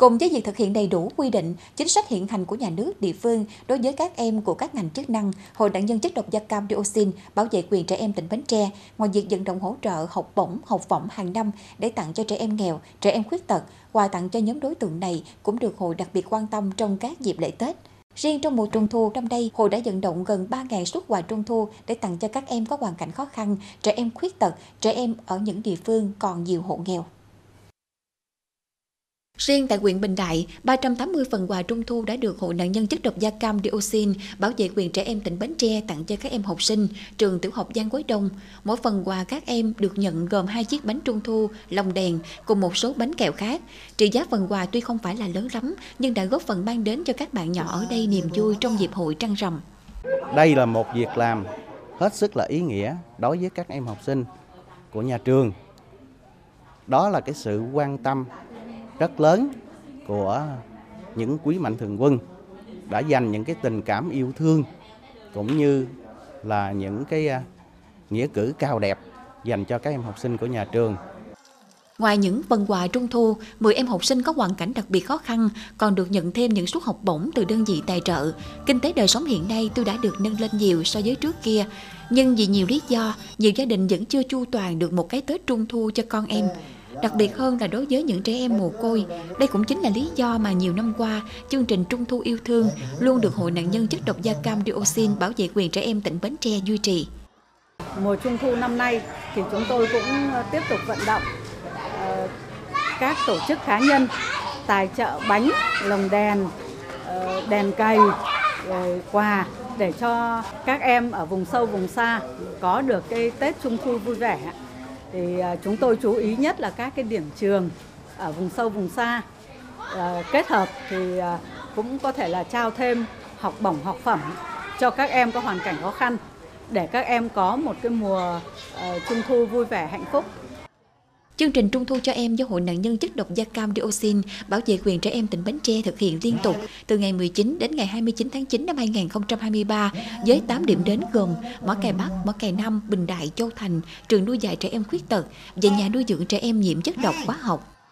Cùng với việc thực hiện đầy đủ quy định, chính sách hiện hành của nhà nước, địa phương đối với các em của các ngành chức năng, Hội nạn nhân chất độc da cam dioxin bảo vệ quyền trẻ em tỉnh Bến Tre, ngoài việc vận động hỗ trợ học bổng, học bổng hàng năm để tặng cho trẻ em nghèo, trẻ em khuyết tật, quà tặng cho nhóm đối tượng này cũng được hội đặc biệt quan tâm trong các dịp lễ Tết. Riêng trong mùa trung thu năm nay, hội đã vận động gần 3.000 suất quà trung thu để tặng cho các em có hoàn cảnh khó khăn, trẻ em khuyết tật, trẻ em ở những địa phương còn nhiều hộ nghèo. Riêng tại huyện Bình Đại, 380 phần quà trung thu đã được Hội nạn nhân chất độc da cam dioxin bảo vệ quyền trẻ em tỉnh Bến Tre tặng cho các em học sinh trường tiểu học Giang Quế Đông. Mỗi phần quà các em được nhận gồm hai chiếc bánh trung thu, lồng đèn cùng một số bánh kẹo khác. Trị giá phần quà tuy không phải là lớn lắm nhưng đã góp phần mang đến cho các bạn nhỏ ở đây niềm vui trong dịp hội trăng rằm. Đây là một việc làm hết sức là ý nghĩa đối với các em học sinh của nhà trường. Đó là cái sự quan tâm rất lớn của những quý mạnh thường quân đã dành những cái tình cảm yêu thương cũng như là những cái à, nghĩa cử cao đẹp dành cho các em học sinh của nhà trường. Ngoài những phần quà trung thu, 10 em học sinh có hoàn cảnh đặc biệt khó khăn còn được nhận thêm những suất học bổng từ đơn vị tài trợ. Kinh tế đời sống hiện nay tôi đã được nâng lên nhiều so với trước kia, nhưng vì nhiều lý do, nhiều gia đình vẫn chưa chu toàn được một cái Tết trung thu cho con em. Đặc biệt hơn là đối với những trẻ em mồ côi, đây cũng chính là lý do mà nhiều năm qua, chương trình Trung thu yêu thương luôn được Hội nạn nhân chất độc da cam dioxin bảo vệ quyền trẻ em tỉnh Bến Tre duy trì. Mùa Trung thu năm nay thì chúng tôi cũng ờ, tiếp tục vận động ờ, các tổ chức cá nhân tài trợ bánh, lồng đèn, ờ, đèn cầy, rồi quà để cho các em ở vùng sâu vùng xa có được cái Tết Trung thu vui vẻ thì à, chúng tôi chú ý nhất là các cái điểm trường ở vùng sâu vùng xa. À, kết hợp thì à, cũng có thể là trao thêm học bổng học phẩm cho các em có hoàn cảnh khó khăn để các em có một cái mùa ờ, trung thu vui vẻ hạnh phúc. Chương trình Trung thu cho em do Hội nạn nhân chất độc da cam dioxin bảo vệ quyền trẻ em tỉnh Bến Tre thực hiện liên tục từ ngày 19 đến ngày 29 tháng 9 năm 2023 với 8 điểm đến gồm Mỏ Cày Bắc, Mỏ Cày Nam, Bình Đại, Châu Thành, trường nuôi dạy trẻ em khuyết tật và nhà nuôi dưỡng trẻ em nhiễm chất độc hóa học.